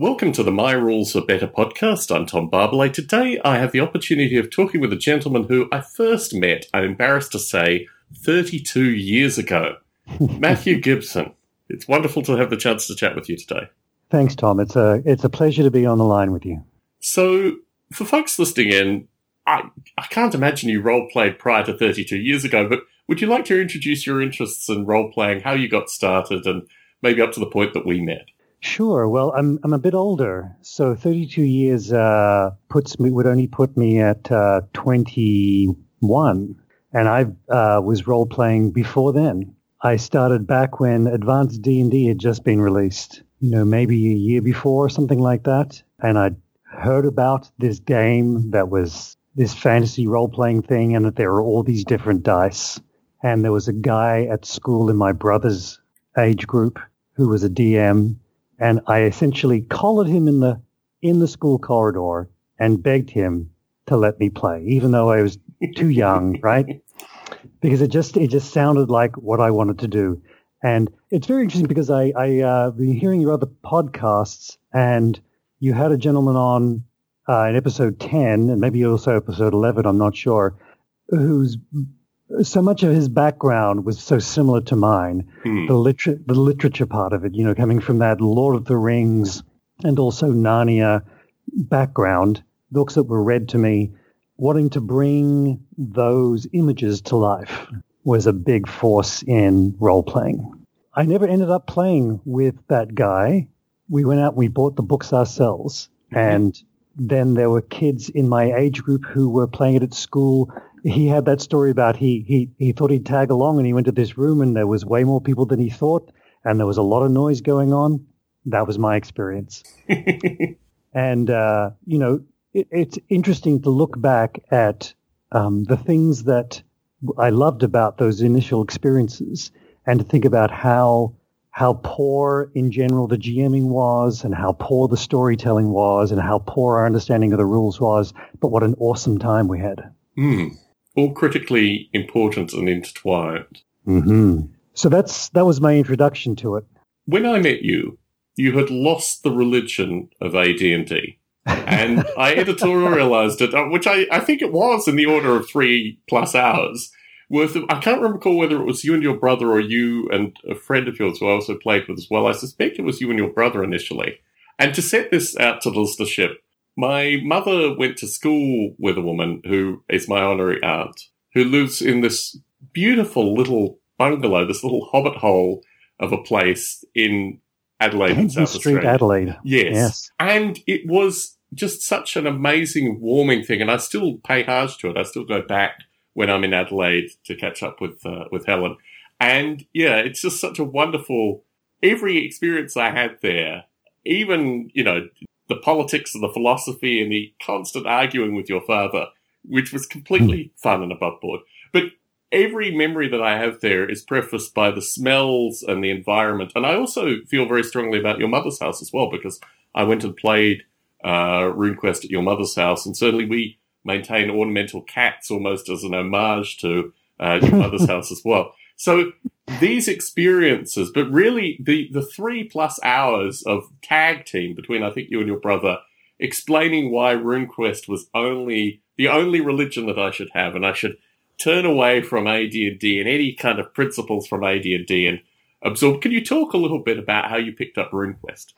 Welcome to the My Rules Are Better podcast. I'm Tom Barbalet. Today I have the opportunity of talking with a gentleman who I first met, I'm embarrassed to say, 32 years ago. Matthew Gibson. It's wonderful to have the chance to chat with you today. Thanks, Tom. It's a it's a pleasure to be on the line with you. So, for folks listening in, I, I can't imagine you role played prior to 32 years ago, but would you like to introduce your interests in role playing, how you got started, and maybe up to the point that we met? Sure. Well, I'm I'm a bit older, so 32 years uh, puts me would only put me at uh, 21, and I uh, was role playing before then. I started back when Advanced D and D had just been released. You know, maybe a year before, or something like that, and I heard about this game that was this fantasy role playing thing, and that there were all these different dice. And there was a guy at school in my brother's age group who was a DM and I essentially collared him in the in the school corridor and begged him to let me play, even though I was too young, right? Because it just it just sounded like what I wanted to do, and it's very interesting because I I uh, been hearing your other podcasts, and you had a gentleman on uh, in episode ten, and maybe also episode eleven, I'm not sure, who's so much of his background was so similar to mine. Hmm. The, liter- the literature part of it, you know, coming from that Lord of the Rings and also Narnia background, books that were read to me, wanting to bring those images to life was a big force in role playing. I never ended up playing with that guy. We went out, we bought the books ourselves, mm-hmm. and then there were kids in my age group who were playing it at school he had that story about he, he, he thought he'd tag along and he went to this room and there was way more people than he thought and there was a lot of noise going on. That was my experience. and, uh, you know, it, it's interesting to look back at um, the things that I loved about those initial experiences and to think about how how poor in general the GMing was and how poor the storytelling was and how poor our understanding of the rules was, but what an awesome time we had. Mm all critically important and intertwined. Mm-hmm. So that's that was my introduction to it. When I met you, you had lost the religion of AD&D. and I editorialized it, uh, which I, I think it was in the order of three plus hours. Worth of, I can't recall whether it was you and your brother or you and a friend of yours who I also played with as well. I suspect it was you and your brother initially. And to set this out to the listenership, my mother went to school with a woman who is my honorary aunt, who lives in this beautiful little bungalow, this little hobbit hole of a place in Adelaide, in South Street, Australia. Adelaide. Yes. yes. And it was just such an amazing, warming thing. And I still pay homage to it. I still go back when I'm in Adelaide to catch up with uh, with Helen. And yeah, it's just such a wonderful. Every experience I had there, even you know the politics and the philosophy and the constant arguing with your father, which was completely hmm. fun and above board. But every memory that I have there is prefaced by the smells and the environment. And I also feel very strongly about your mother's house as well, because I went and played uh, RuneQuest at your mother's house, and certainly we maintain ornamental cats almost as an homage to uh, your mother's house as well. So these experiences, but really the, the three plus hours of tag team between, I think, you and your brother, explaining why RuneQuest was only the only religion that I should have, and I should turn away from AD&D and any kind of principles from AD&D and absorb. Can you talk a little bit about how you picked up RuneQuest?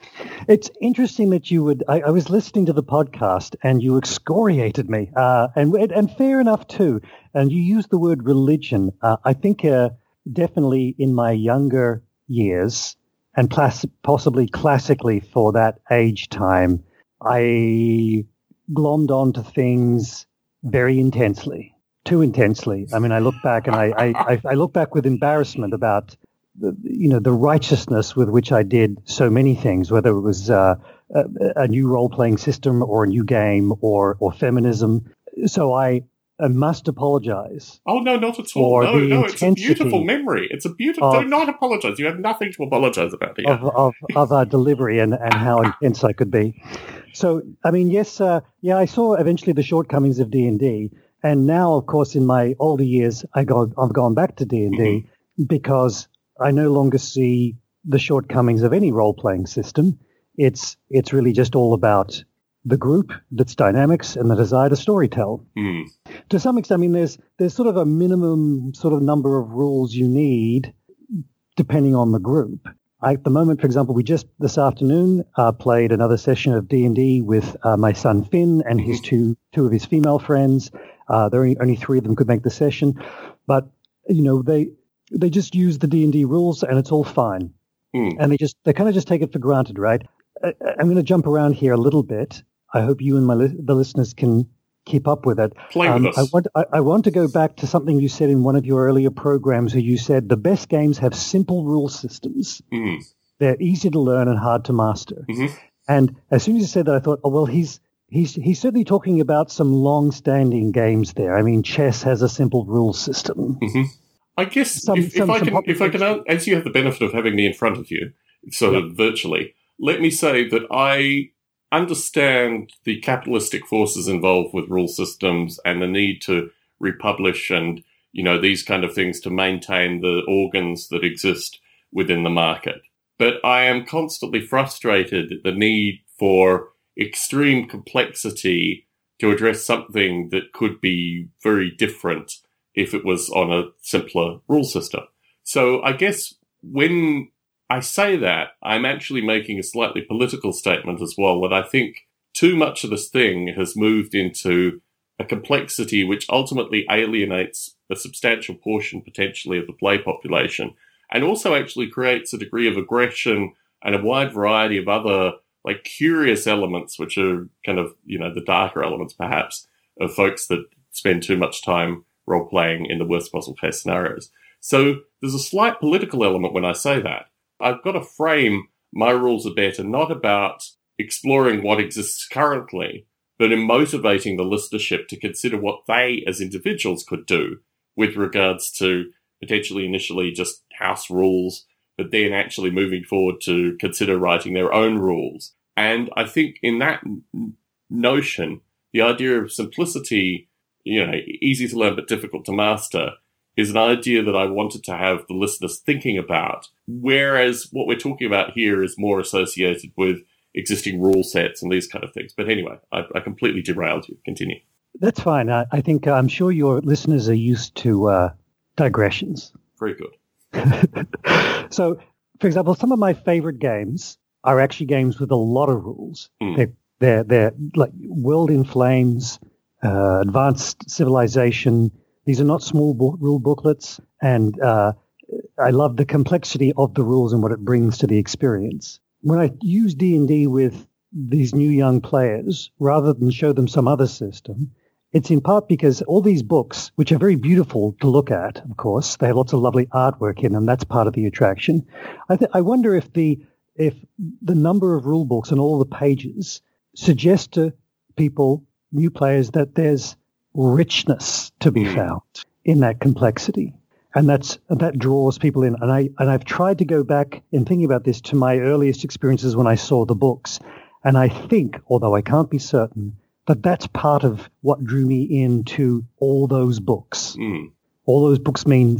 It's interesting that you would. I, I was listening to the podcast and you excoriated me, uh, and and fair enough too. And you used the word religion. Uh, I think. Uh, definitely in my younger years, and plus, possibly classically for that age time, I glommed onto things very intensely, too intensely. I mean, I look back and I, I, I look back with embarrassment about you know the righteousness with which I did so many things, whether it was uh, a, a, new role playing system or a new game or or feminism. So I I must apologize. Oh no, not at all. No, no, it's a beautiful memory. It's a beautiful. Of, do not apologize. You have nothing to apologize about here. Of, of, of our delivery and, and how intense I could be. So, I mean, yes, uh, yeah, I saw eventually the shortcomings of D and D, and now, of course, in my older years, I got I've gone back to D and D mm-hmm. because I no longer see the shortcomings of any role playing system, It's it's really just all about the group, its dynamics, and the desire to storytell. Mm. To some extent, I mean, there's there's sort of a minimum sort of number of rules you need, depending on the group. I, at the moment, for example, we just this afternoon uh, played another session of D and D with uh, my son Finn and his two two of his female friends. Uh, there only, only three of them could make the session, but you know they they just use the D and D rules and it's all fine, Mm. and they just they kind of just take it for granted, right? I, I'm going to jump around here a little bit. I hope you and my li- the listeners can keep up with it. Play Um, with I want I, I want to go back to something you said in one of your earlier programs, where you said the best games have simple rule systems. Mm. They're easy to learn and hard to master. Mhm. And as soon as you said that, I thought, oh well, he's he's he's certainly talking about some long-standing games there. I mean, chess has a simple rule system. I guess Some- if, some- if I can, if I can, as you have the benefit of having me in front of you, sort of virtually, let me say that I understand the capitalistic forces involved with rule systems and the need to republish and you know these kind of things to maintain the organs that exist within the market. But I am constantly frustrated at the need for extreme complexity to address something that could be very different if it was on a simpler rule system. So I guess when I say that, I'm actually making a slightly political statement as well that I think too much of this thing has moved into a complexity which ultimately alienates a substantial portion potentially of the play population and also actually creates a degree of aggression and a wide variety of other like curious elements which are kind of you know the darker elements perhaps of folks that spend too much time role playing in the worst possible case scenarios. So there's a slight political element when i say that i've got to frame my rules are better not about exploring what exists currently but in motivating the listenership to consider what they as individuals could do with regards to potentially initially just house rules, but then actually moving forward to consider writing their own rules. And I think in that notion, the idea of simplicity, you know, easy to learn but difficult to master, is an idea that I wanted to have the listeners thinking about. Whereas what we're talking about here is more associated with existing rule sets and these kind of things. But anyway, I, I completely derailed you. Continue. That's fine. I, I think I'm sure your listeners are used to uh, digressions. Very good. so, for example, some of my favorite games are actually games with a lot of rules. Mm. They're, they're, they're like World in Flames, uh, Advanced Civilization. These are not small rule booklets, and uh, I love the complexity of the rules and what it brings to the experience. When I use D and D with these new young players, rather than show them some other system, it's in part because all these books, which are very beautiful to look at, of course, they have lots of lovely artwork in them. That's part of the attraction. I, th- I wonder if the if the number of rule books and all the pages suggest to people, new players, that there's richness to be Mm. found in that complexity, and that's that draws people in. And I and I've tried to go back in thinking about this to my earliest experiences when I saw the books, and I think, although I can't be certain, that that's part of what drew me into all those books. Mm. All those books mean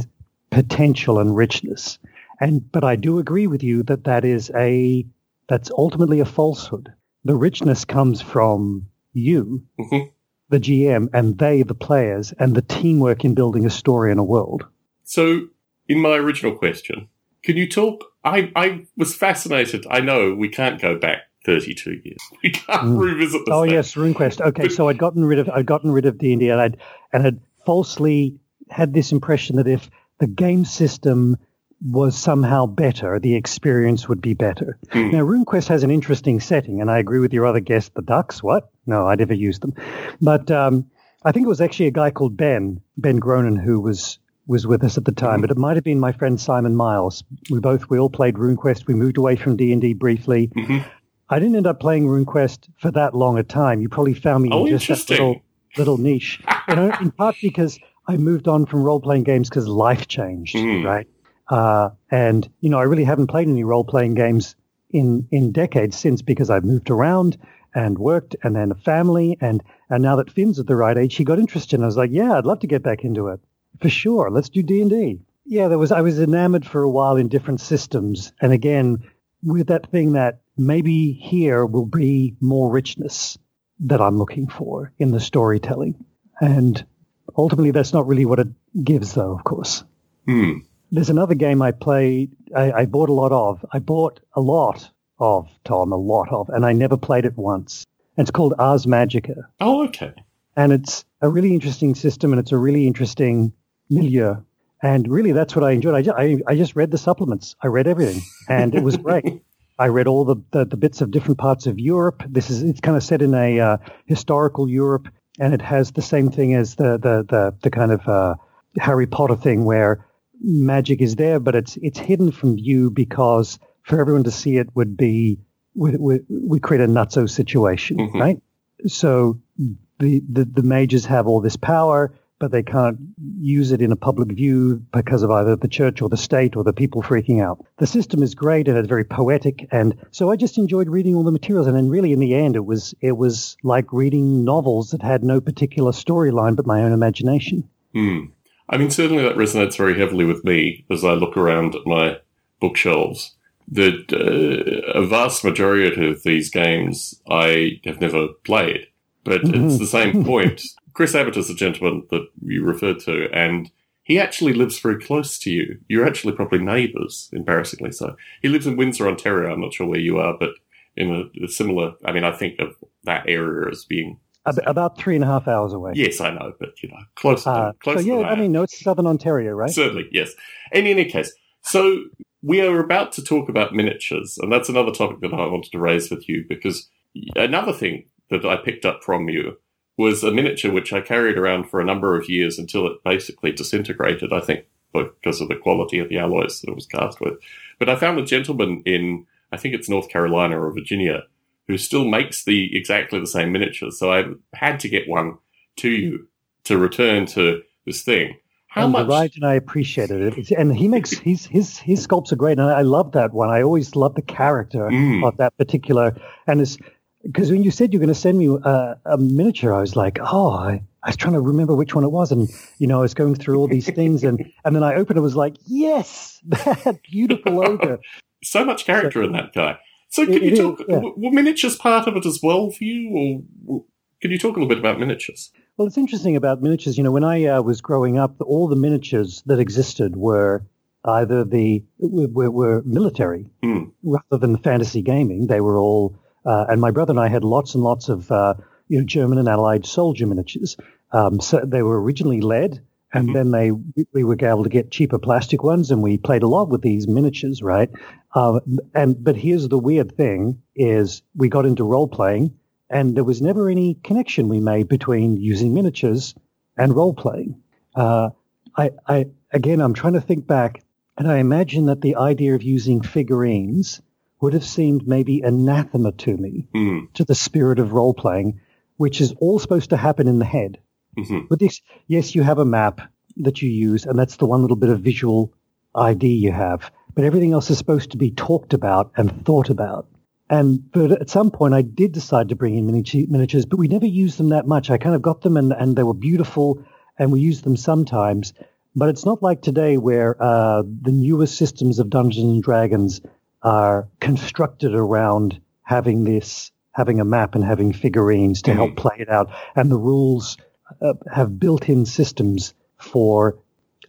potential and richness. And but I do agree with you that that is a that's ultimately a falsehood. The richness comes from you, Mhm. The GM, and they, the players, and the teamwork in building a story and a world. So, in my original question, can you talk? I, I was fascinated. I know we can't go back 32 years. We can't Mm. revisit this. Oh thing. yes, RuneQuest. Okay, so I'd gotten rid of I'd gotten rid of D and D, and I'd and had falsely had this impression that if the game system was somehow better, the experience would be better. Hmm. Now, RuneQuest has an interesting setting, and I agree with your other guest, the Ducks. What? No, I never used them, but um, I think it was actually a guy called Ben Ben Gronin who was was with us at the time, but it might have been my friend Simon Miles. We both we all played RuneQuest. We moved away from D and D briefly. Mhm. I didn't end up playing RuneQuest for that long a time. You probably found me Oh, in just that little little niche. You know, in part because I moved on from role playing games because life changed, Mm. right? Uh, and you know, I really haven't played any role playing games in in decades since because I've moved around and worked, and then a family, and and now that Finn's at the right age, he got interested. And I was like, yeah, I'd love to get back into it for sure. Let's do D and D. Yeah, there was I was enamored for a while in different systems, and again with that thing that maybe here will be more richness that I'm looking for in the storytelling. And ultimately, that's not really what it gives, though, of course. Hmm. There's another game I played, I, I bought a lot of. I bought a lot of, Tom, a lot of, and I never played it once. And it's called Ars Magica. Oh, okay. And it's a really interesting system and it's a really interesting milieu. And really, that's what I enjoyed. I just, I, I just read the supplements. I read everything, and it was great. I read all the, the, the, bits of different parts of Europe. This is it's kind of set in a uh, historical Europe, and it has the same thing as the the the, the kind of uh, Harry Potter thing where magic is there, but it's it's hidden from view because for everyone to see it would be we, we, we create a nutso situation, mm-hmm. right? So the, the the mages have all this power but they can't use it in a public view because of either the church or the state or the people freaking out. The system is great and it's very poetic, and so I just enjoyed reading all the materials. And then, really, in the end, it was it was like reading novels that had no particular storyline but my own imagination. Hmm. I mean, certainly that resonates very heavily with me as I look around at my bookshelves. That uh, a vast majority of these games I have never played, but mm-hmm. it's the same point. Chris Abbott is the gentleman that you referred to, and he actually lives very close to you. You're actually probably neighbours, embarrassingly so. He lives in Windsor, Ontario. I'm not sure where you are, but in a, a similar. I mean, I think of that area as being about three and a half hours away. Yes, I know, but you know, closer. Uh, closer so yeah, I mean, no, it's Southern Ontario, right? Certainly, yes. in any case, so we are about to talk about miniatures, and that's another topic that I wanted to raise with you because another thing that I picked up from you was a miniature which I carried around for a number of years until it basically disintegrated, I think, because of the quality of the alloys that it was cast with. But I found a gentleman in, I think it's North Carolina or Virginia, who still makes the exactly the same miniatures. So I had to get one to you to return to this thing. How and much? Right, and I appreciated it. It's, and he makes his his his sculpts are great, and I love that one. I always love the character mm. of that particular, and it's because when you said you're going to send me a, a, miniature, I was like, oh, I, I was trying to remember which one it was, and you know, I was going through all these things, and and then I opened it, was like, yes, that beautiful ogre. so much character so, in that guy. So, can you talk? Is, yeah. Were miniatures part of it as well for you, or can you talk a little bit about miniatures? Well, it's interesting about miniatures. You know, when I uh, was growing up, all the miniatures that existed were either the were, were military mm. rather than fantasy gaming. They were all uh, and my brother and I had lots and lots of uh, you know German and Allied soldier miniatures. Um, so they were originally lead, and mm-hmm. then they we were able to get cheaper plastic ones, and we played a lot with these miniatures, right? Uh, and but here's the weird thing: is we got into role playing, and there was never any connection we made between using miniatures and role playing. Uh, I, I again, I'm trying to think back, and I imagine that the idea of using figurines would have seemed maybe anathema to me, mm. to the spirit of role playing, which is all supposed to happen in the head. Mm-hmm. But this, yes, you have a map that you use, and that's the one little bit of visual ID you have. But everything else is supposed to be talked about and thought about. And but at some point, I did decide to bring in miniatures, but we never used them that much. I kind of got them, and, and they were beautiful, and we used them sometimes. But it's not like today, where uh, the newest systems of Dungeons and Dragons are constructed around having this, having a map and having figurines to mm-hmm. help play it out. And the rules uh, have built-in systems for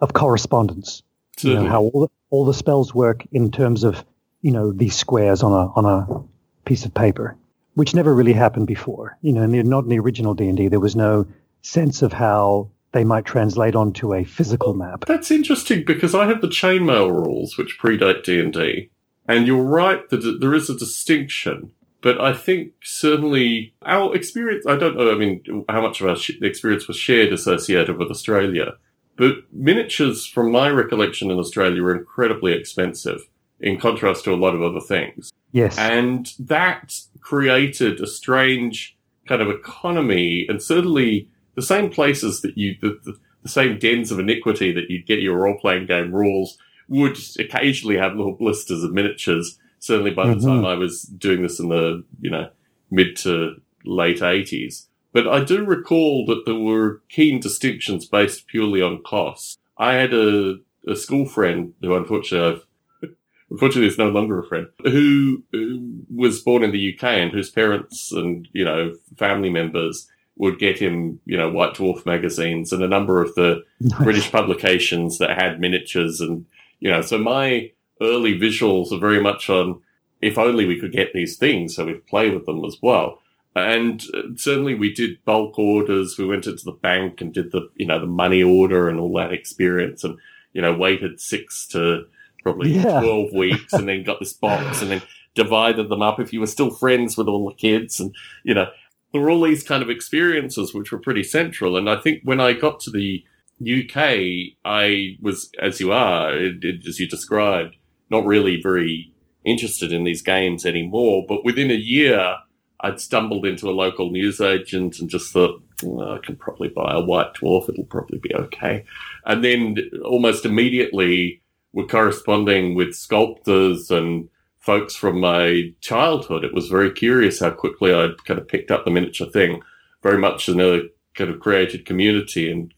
of correspondence. You know, how all the, all the spells work in terms of you know these squares on a on a piece of paper, which never really happened before. You know, in the, not in the original D and D, there was no sense of how they might translate onto a physical map. That's interesting because I have the chainmail rules, which predate D and D, and you're right that there is a distinction, but I think certainly our experience, I don't know, I mean, how much of our experience was shared associated with Australia, but miniatures, from my recollection in Australia, were incredibly expensive in contrast to a lot of other things. Yes. And that created a strange kind of economy and certainly the same places that you, the, the, the same dens of iniquity that you'd get your role playing game rules would occasionally have little blisters of miniatures. Certainly by the mm-hmm. time I was doing this in the, you know, mid to late 80s. But I do recall that there were keen distinctions based purely on cost. I had a, a school friend who unfortunately I've unfortunately is no longer a friend, who, who was born in the UK and whose parents and, you know, family members would get him, you know, White Dwarf magazines and a number of the. British publications that had miniatures and, you know, so my early visuals are very much on if only we could get these things so we'd play with them as well. And uh, certainly we did bulk orders. We went into the bank and did the, you know, the money order and all that experience and, you know, waited six to probably yeah. 12 weeks and then got this box and then divided them up if you were still friends with all the kids. And, you know, there were all these kind of experiences which were pretty central. And I think when I got to the UK, I was, as you are, as you described, not really very interested in these games anymore. But within a year, I'd stumbled into a local newsagent and just thought, mm, I can probably buy a white dwarf. It'll probably be okay. And then almost immediately we're corresponding with sculptors and folks from my childhood. It was very curious how quickly I'd kind of picked up the miniature thing, very much in a kind of created community and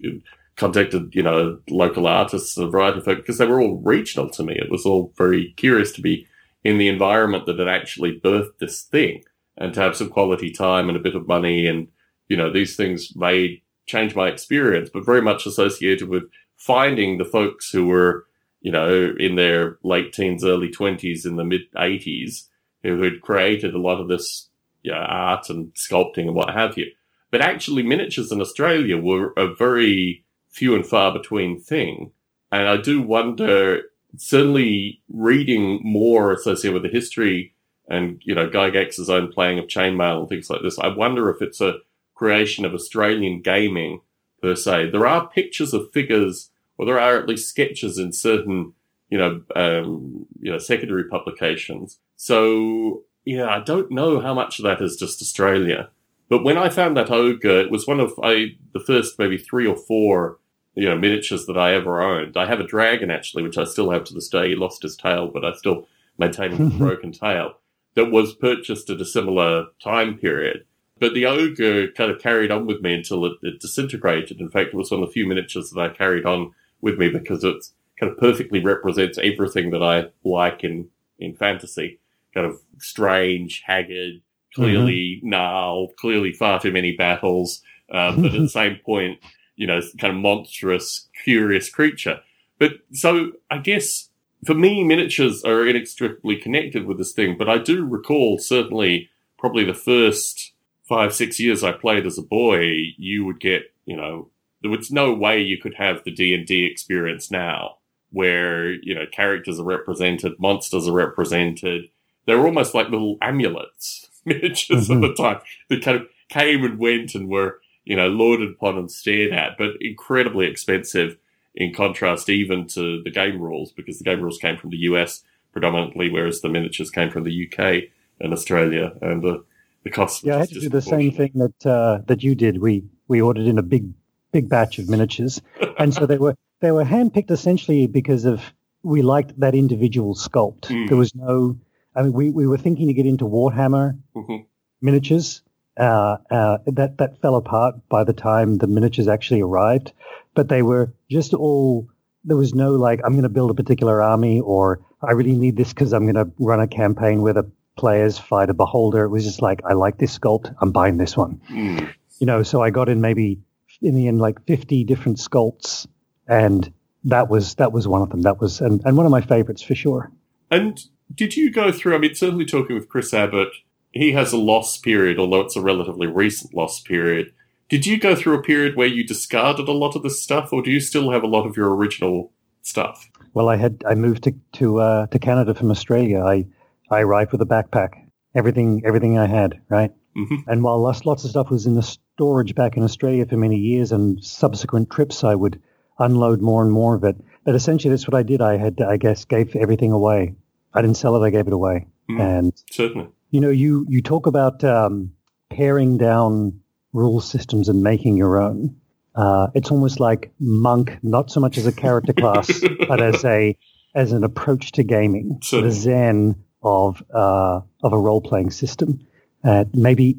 contacted, you know, local artists a variety of folks because they were all regional to me. It was all very curious to be in the environment that had actually birthed this thing and to have some quality time and a bit of money and you know these things may change my experience but very much associated with finding the folks who were you know in their late teens early 20s in the mid 80s who had created a lot of this you know, art and sculpting and what have you. But actually miniatures in australia were a very few and far between thing. And i do wonder certainly reading more associated with the history and, you know, Gygax's own playing of chainmail and things like this, I wonder if it's a creation of Australian gaming per se. There are pictures of figures, or there are at least sketches in certain, you know, um, you know, secondary publications. So, yeah, I don't know how much of that is just Australia. But when I found that ogre, it was one of I, the first maybe three or four you know, miniatures that I ever owned. I have a dragon actually, which I still have to this day. He lost his tail, but I still maintain his broken tail. That was purchased at a similar time period. But the ogre kind of carried on with me until it, it disintegrated. In fact, it was one of the few miniatures that I carried on with me because it kind of perfectly represents everything that I like in, in fantasy. Kind of strange, haggard, clearly mm-hmm. gnarled, clearly far too many battles, um, but at the same point, you know, kind of monstrous, curious creature. But so I guess for me, miniatures are inextricably connected with this thing. But I do recall certainly probably the first five, six years I played as a boy, you would get, you know, there was no way you could have the D and D experience now, where you know characters are represented, monsters are represented. They're almost like little amulets, miniatures mm-hmm. at the time that kind of came and went and were you know, lauded upon and stared at, but incredibly expensive in contrast even to the game rules because the game rules came from the US predominantly, whereas the miniatures came from the UK and Australia, and the the cost. Yeah, I had to do the same thing that uh, that you did. We we ordered in a big big batch of miniatures, and so they were they were handpicked essentially because of we liked that individual sculpt. Mm. There was no, I mean, we, we were thinking to get into Warhammer mm-hmm. miniatures, uh, uh, that that fell apart by the time the miniatures actually arrived. But they were just all. There was no like I'm going to build a particular army or I really need this because I'm going to run a campaign where the players fight a beholder. It was just like I like this sculpt. I'm buying this one. Mm. You know, so I got in maybe in the end like 50 different sculpts, and that was that was one of them. That was and, and one of my favorites for sure. And did you go through? I mean, certainly talking with Chris Abbott he has a loss period, although it's a relatively recent loss period. Did you go through a period where you discarded a lot of this stuff, or do you still have a lot of your original stuff? Well, I had I moved to to uh, to Canada from Australia. I I arrived with a backpack, everything everything I had, right? Mm-hmm. And while lots lots of stuff was in the storage back in Australia for many years, and subsequent trips I would unload more and more of it. But essentially, that's what I did. I had I guess gave everything away. I didn't sell it. I gave it away. Mm, and certainly you know, you, you talk about um, paring down rule systems and making your own. Uh, it's almost like Monk, not so much as a character class, but as a as an approach to gaming, so, the Zen of uh, of a role playing system. Uh, maybe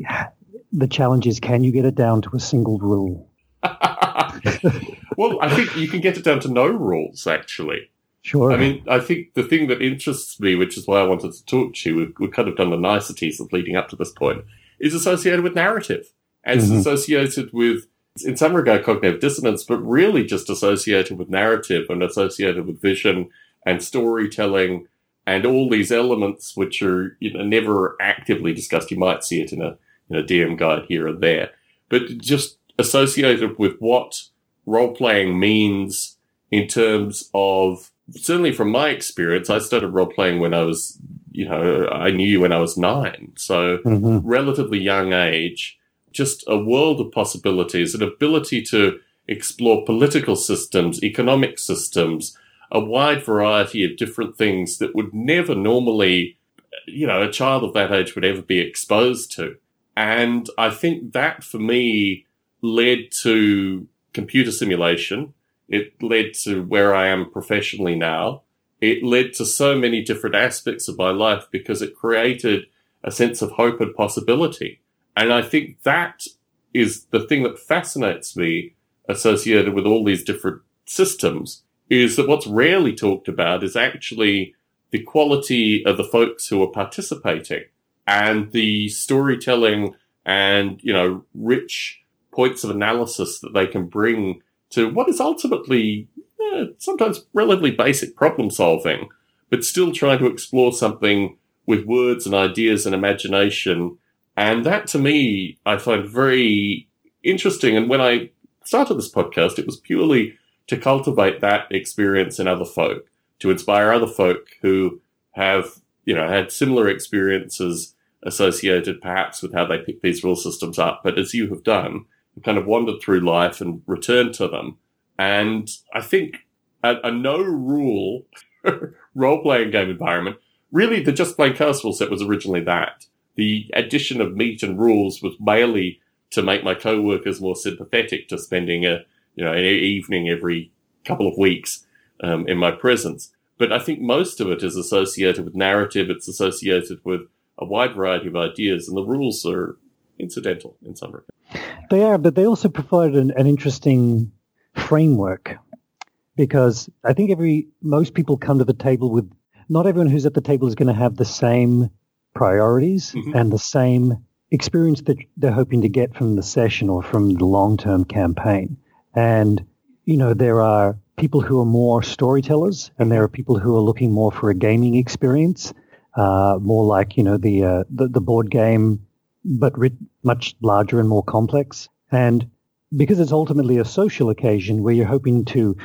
the challenge is, can you get it down to a single rule? well, I think you can get it down to no rules, actually. Sure. I mean, I think the thing that interests me, which is why I wanted to talk to you, we've, we've kind of done the niceties of leading up to this point, is associated with narrative. And it's Mhm. associated with, in some regard, cognitive dissonance, but really just associated with narrative and associated with vision and storytelling and all these elements which are you know never actively discussed. You might see it in a in a DM guide here and there, but just associated with what role playing means in terms of certainly from my experience. I started role playing when I was you know I knew you when I was nine, so Mhm. relatively young age, just a world of possibilities, an ability to explore political systems, economic systems, a wide variety of different things that would never normally, you know, a child of that age would ever be exposed to. And I think that for me led to computer simulation. It led to where I am professionally now. It led to so many different aspects of my life because it created a sense of hope and possibility. And I think that is the thing that fascinates me associated with all these different systems is that what's rarely talked about is actually the quality of the folks who are participating and the storytelling and, you know, rich points of analysis that they can bring to what is ultimately eh, sometimes relatively basic problem solving, but still trying to explore something with words and ideas and imagination. And that to me, I find very interesting. And when I started this podcast, it was purely to cultivate that experience in other folk, to inspire other folk who have, you know, had similar experiences associated perhaps with how they pick these rule systems up. But as you have done, you've kind of wandered through life and returned to them. And I think a, a no rule role playing game environment, really the Just Plain Chaos rule set was originally that. The addition of meat and rules was mainly to make my co-workers more sympathetic to spending a you know an evening every couple of weeks um, in my presence. But I think most of it is associated with narrative. It's associated with a wide variety of ideas, and the rules are incidental in some regard. They are, but they also provide an, an interesting framework because I think every most people come to the table with not everyone who's at the table is going to have the same priorities Mhm. and the same experience that they're hoping to get from the session or from the long-term campaign. And you know, there are people who are more storytellers, and there are people who are looking more for a gaming experience, uh, more like you know the uh, the, the board game but much larger and more complex. And because it's ultimately a social occasion where you're hoping to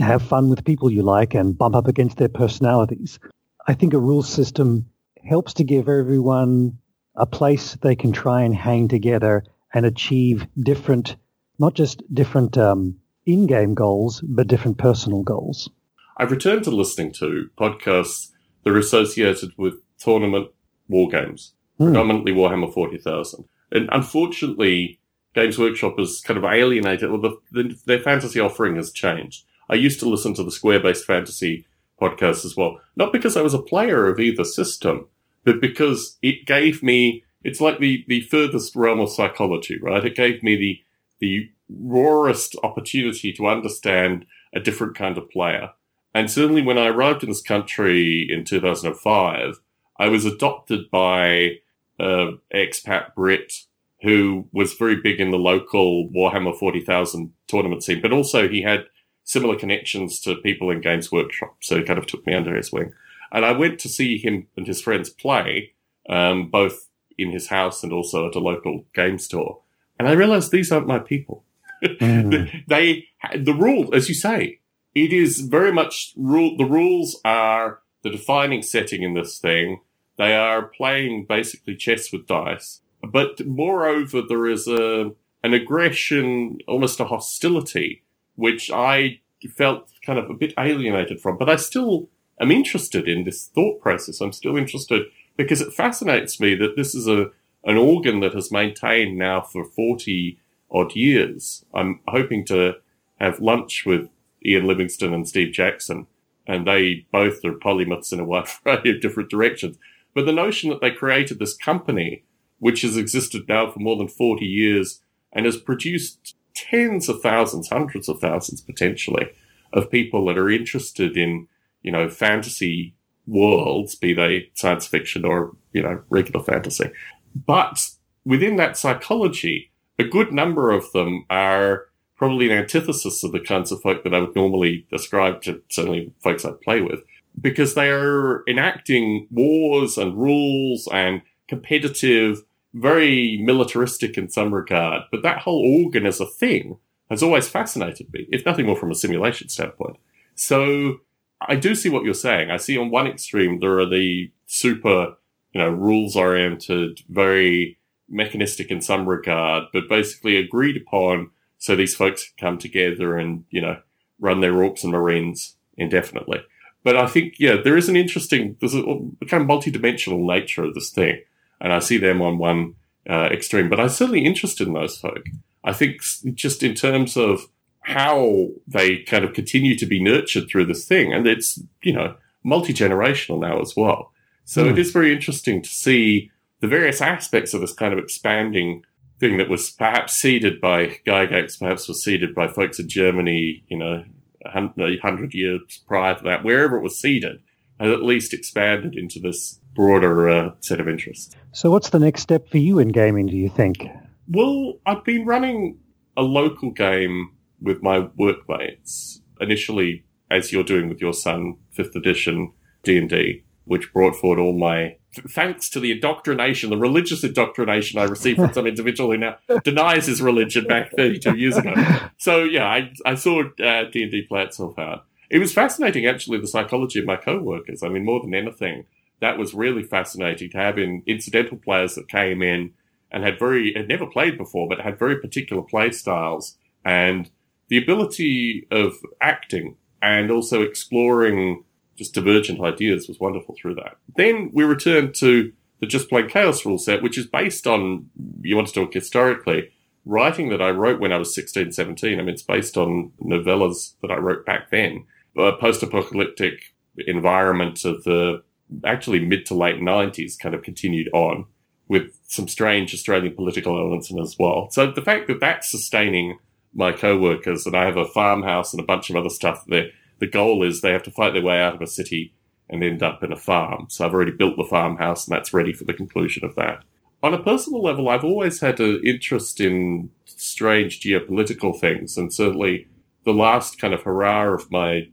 have fun with people you like and bump up against their personalities, I think a rules system helps to give everyone a place they can try and hang together and achieve different, not just different um, in-game goals, but different personal goals. I've returned to listening to podcasts that are associated with tournament war games, Hmm. predominantly Warhammer 40,000. And unfortunately, Games Workshop has kind of alienated, well, the, the, their fantasy offering has changed. I used to listen to the Square based fantasy podcast as well, not because I was a player of either system, but because it gave me, it's like the, the furthest realm of psychology, right? It gave me the, the rawest opportunity to understand a different kind of player. And certainly when I arrived in this country in 2005, I was adopted by an expat Brit who was very big in the local Warhammer 40,000 tournament scene, but also he had similar connections to people in Games Workshop. So he kind of took me under his wing. And I went to see him and his friends play, um, both in his house and also at a local game store. And I realized these aren't my people. Mm. they the rule, as you say, it is very much rule. The rules are the defining setting in this thing. They are playing basically chess with dice, but moreover, there is a an aggression, almost a hostility, which I felt kind of a bit alienated from. But I still am interested in this thought process. I'm still interested because it fascinates me that this is a an organ that has maintained now for forty odd years. I'm hoping to have lunch with Ian Livingstone and Steve Jackson, and they both are polymaths in a wide variety of different directions. But the notion that they created this company, which has existed now for more than 40 years and has produced tens of thousands, hundreds of thousands potentially, of people that are interested in you know, fantasy worlds, be they science fiction or, you know, regular fantasy. But within that psychology, a good number of them are probably an antithesis of the kinds of folk that I would normally describe to certainly folks I play with, because they are enacting wars and rules and competitive, very militaristic in some regard. But that whole organ as a thing has always fascinated me, if nothing more from a simulation standpoint. So I do see what you're saying. I see on one extreme there are the super, you know, rules oriented, very mechanistic in some regard, but basically agreed upon so these folks come together and, you know, run their orcs and marines indefinitely. But I think, yeah, there is an interesting, there's a kind of multidimensional nature of this thing. And I see them on one uh, extreme, but I'm certainly interested in those folk. I think just in terms of how they kind of continue to be nurtured through this thing, and it's, you know, multi generational now as well. So mm. it is very interesting to see the various aspects of this kind of expanding thing that was perhaps seeded by Gygax, perhaps was seeded by folks in Germany, you know, a hundred years prior to that, wherever it was seeded, has at least expanded into this broader uh, set of interests. So, what's the next step for you in gaming? Do you think? Well, I've been running a local game with my workmates initially, as you're doing with your son, fifth edition D and D, which brought forward all my thanks to the indoctrination, the religious indoctrination I received from some individual who now denies his religion back 32 years ago. So yeah, I, I saw uh, D&D play itself out. It was fascinating, actually, the psychology of my co-workers. I mean, more than anything, that was really fascinating to have in incidental players that came in and had very, had never played before, but had very particular play styles and the ability of acting and also exploring just divergent ideas was wonderful through that. Then we returned to the Just Plain Chaos rule set, which is based on, you want to talk historically, writing that I wrote when I was 16, 17. I mean, it's based on novellas that I wrote back then. A post-apocalyptic environment of the actually mid to late 90s kind of continued on with some strange Australian political elements in as well. So the fact that that's sustaining my co-workers and I have a farmhouse and a bunch of other stuff there the goal is they have to fight their way out of a city and end up in a farm. So I've already built the farmhouse and that's ready for the conclusion of that. On a personal level, I've always had an interest in strange geopolitical things, and certainly the last kind of hurrah of my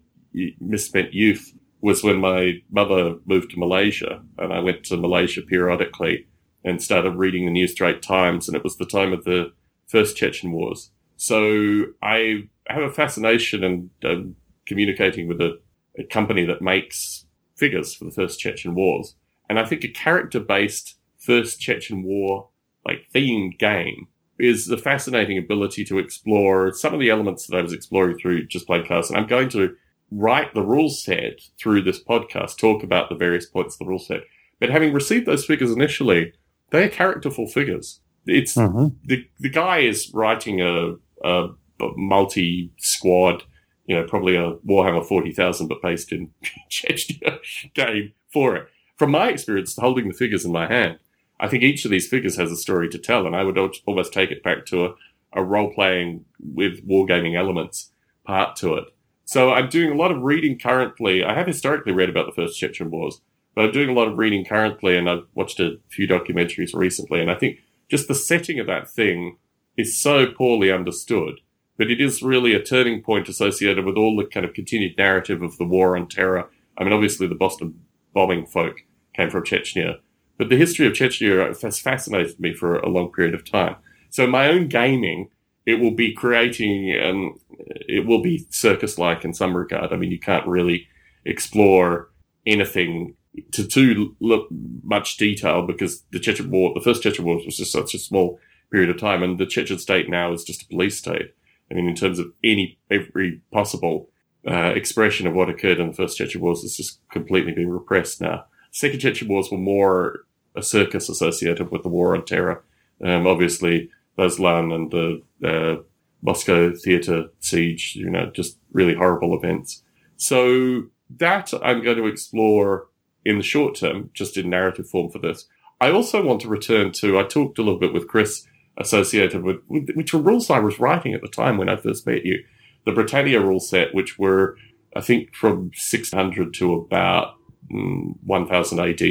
misspent youth was when my mother moved to Malaysia, and I went to Malaysia periodically and started reading the New Straits Times, and it was the time of the first Chechen Wars. So I have a fascination and um, communicating with a, a company that makes figures for the first Chechen wars. And I think a character based first Chechen war, like themed game is the fascinating ability to explore some of the elements that I was exploring through Just Plain Chaos. And I'm going to write the rule set through this podcast, talk about the various points of the rule set. But having received those figures initially, they are characterful figures. It's mm-hmm. the the guy is writing a, a, a multi squad you know, probably a Warhammer 40,000, but based in Chechnya game for it. From my experience holding the figures in my hand, I think each of these figures has a story to tell, and I would almost take it back to a, a role playing with wargaming elements part to it. So I'm doing a lot of reading currently. I have historically read about the first Chechen Wars, but I'm doing a lot of reading currently, and I've watched a few documentaries recently, and I think just the setting of that thing is so poorly understood but it is really a turning point associated with all the kind of continued narrative of the war on terror. I mean, obviously the Boston bombing folk came from Chechnya, but the history of Chechnya has fascinated me for a long period of time. So my own gaming, it will be creating, um, it will be circus-like in some regard. I mean, you can't really explore anything to too much detail because the Chechen War, the first Chechen War was just such a small period of time, and the Chechen state now is just a police state. I mean, in terms of any every possible uh, expression of what occurred in the first Chechen Wars has just completely been repressed now. Second Chechen Wars were more a circus associated with the war on terror. Um, obviously, Beslan and the uh, Moscow theatre siege, you know, just really horrible events. So that I'm going to explore in the short term, just in narrative form for this. I also want to return to, I talked a little bit with Chris associated with, which were rules I was writing at the time when I first met you. The Britannia rule set, which were I think from 600 to about mm, 1000 AD,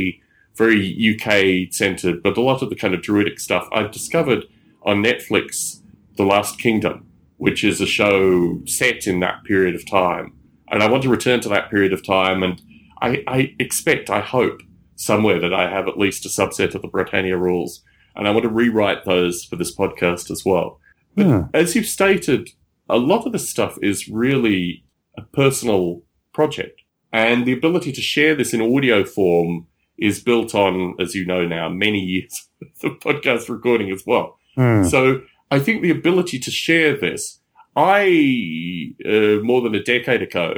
very UK centered, but a lot of the kind of druidic stuff I've discovered on Netflix, The Last Kingdom, which is a show set in that period of time. And I want to return to that period of time. And I, I expect, I hope, somewhere that I have at least a subset of the Britannia rules. And I want to rewrite those for this podcast as well. But Hmm. as you've stated, a lot of this stuff is really a personal project. And the ability to share this in audio form is built on, as you know now, many years of podcast recording as well. Hmm. So I think the ability to share this, I, uh, more than a decade ago,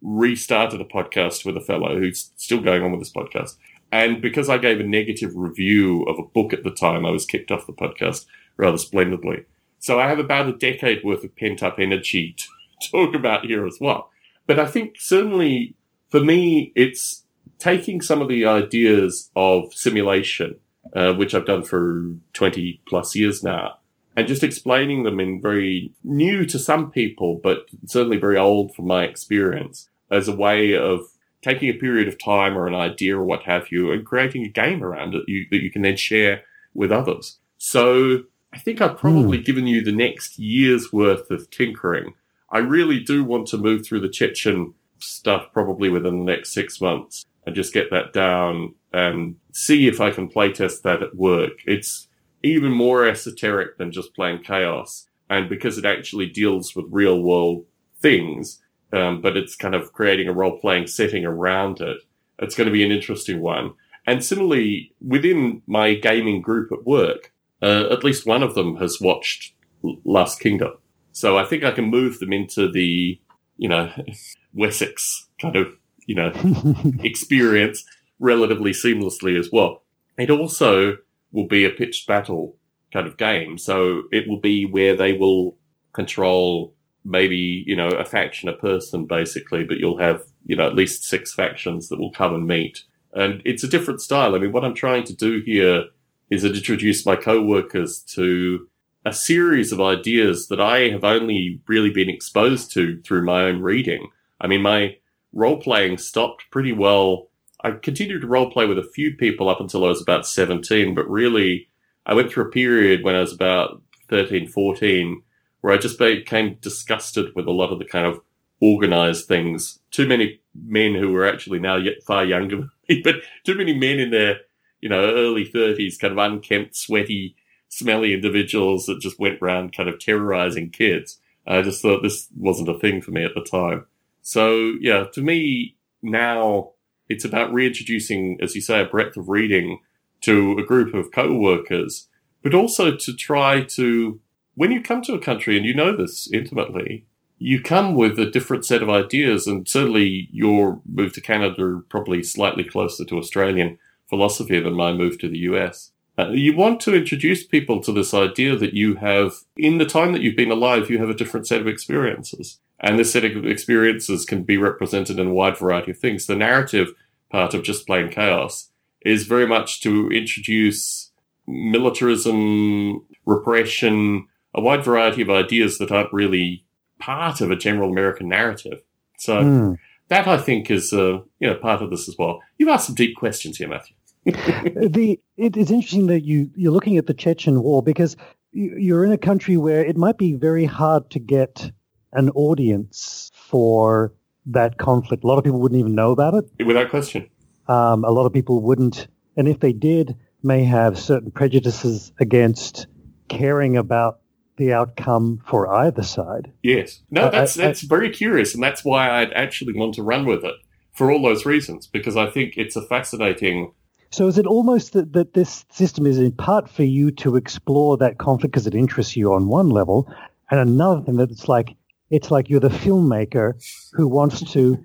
restarted a podcast with a fellow who's still going on with this podcast. And because I gave a negative review of a book at the time, I was kicked off the podcast rather splendidly. So I have about a decade worth of pent up energy to talk about here as well. But I think certainly for me, it's taking some of the ideas of simulation, uh, which I've done for 20 plus years now, and just explaining them in very new to some people, but certainly very old from my experience, as a way of taking a period of time or an idea or what have you, and creating a game around it you, that you can then share with others. So I think I've probably hmm. given you the next year's worth of tinkering. I really do want to move through the Chechen stuff probably within the next six months and just get that down and see if I can playtest that at work. It's even more esoteric than just playing chaos. And because it actually deals with real world things, um, but it's kind of creating a role playing setting around it, it's going to be an interesting one. And similarly, within my gaming group at work, uh, at least one of them has watched Last Kingdom. So I think I can move them into the, you know, Wessex kind of, you know, experience relatively seamlessly as well. It also will be a pitched battle kind of game. So it will be where they will control maybe, you know, a faction, a person basically, but you'll have, you know, at least six factions that will come and meet. And it's a different style. I mean, what I'm trying to do here is to introduce my co-workers to a series of ideas that I have only really been exposed to through my own reading. I mean, my role playing stopped pretty well. I continued to role play with a few people up until I was about 17, but really I went through a period when I was about 13, 14, where I just became disgusted with a lot of the kind of organized things. Too many men who were actually now yet far younger than me, but too many men in their, you know, early 30s, kind of unkempt, sweaty, smelly individuals that just went around kind of terrorizing kids. I just thought this wasn't a thing for me at the time. So yeah, to me now it's about reintroducing, as you say, a breadth of reading to a group of co-workers, but also to try to, when you come to a country and you know this intimately, you come with a different set of ideas, and certainly your move to Canada probably slightly closer to Australian philosophy than my move to the US. Uh, you want to introduce people to this idea that you have, in the time that you've been alive, you have a different set of experiences. And this set of experiences can be represented in a wide variety of things. The narrative part of just plain chaos is very much to introduce militarism, repression, a wide variety of ideas that aren't really part of a general American narrative. So Hmm. that I think is, uh, you know, part of this as well. You've asked some deep questions here, Matthew. the it's interesting that you you're looking at the Chechen war because you, you're in a country where it might be very hard to get an audience for that conflict. A lot of people wouldn't even know about it. Without question. Um, a lot of people wouldn't, and if they did, may have certain prejudices against caring about the outcome for either side. Yes. No, Uh, that's I- I- that's very curious, and that's why I'd actually want to run with it for all those reasons because I think it's a fascinating. So is it almost that, that this system is in part for you to explore that conflict because it interests you on one level, and another thing that it's like it's like you're the filmmaker who wants to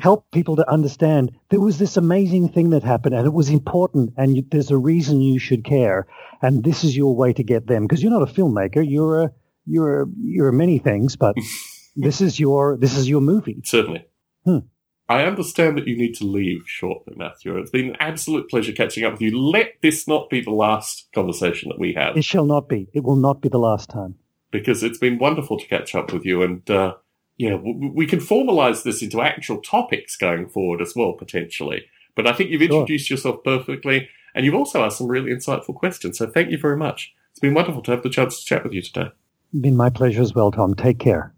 help people to understand there was this amazing thing that happened and it was important and you, there's a reason you should care and this is your way to get them because you're not a filmmaker you're a you're a, you're a many things but this is your this is your movie Certainly. Hmm. I understand that you need to leave shortly, Matthew. It's been an absolute pleasure catching up with you. Let this not be the last conversation that we have. it shall not be it will not be the last time because it's been wonderful to catch up with you. And uh, yeah, we can formalize this into actual topics going forward as well, potentially. But I think you've introduced sure. yourself perfectly, and you've also asked some really insightful questions. So thank you very much. It's been wonderful to have the chance to chat with you today. It's Been my pleasure as well, Tom. Take care.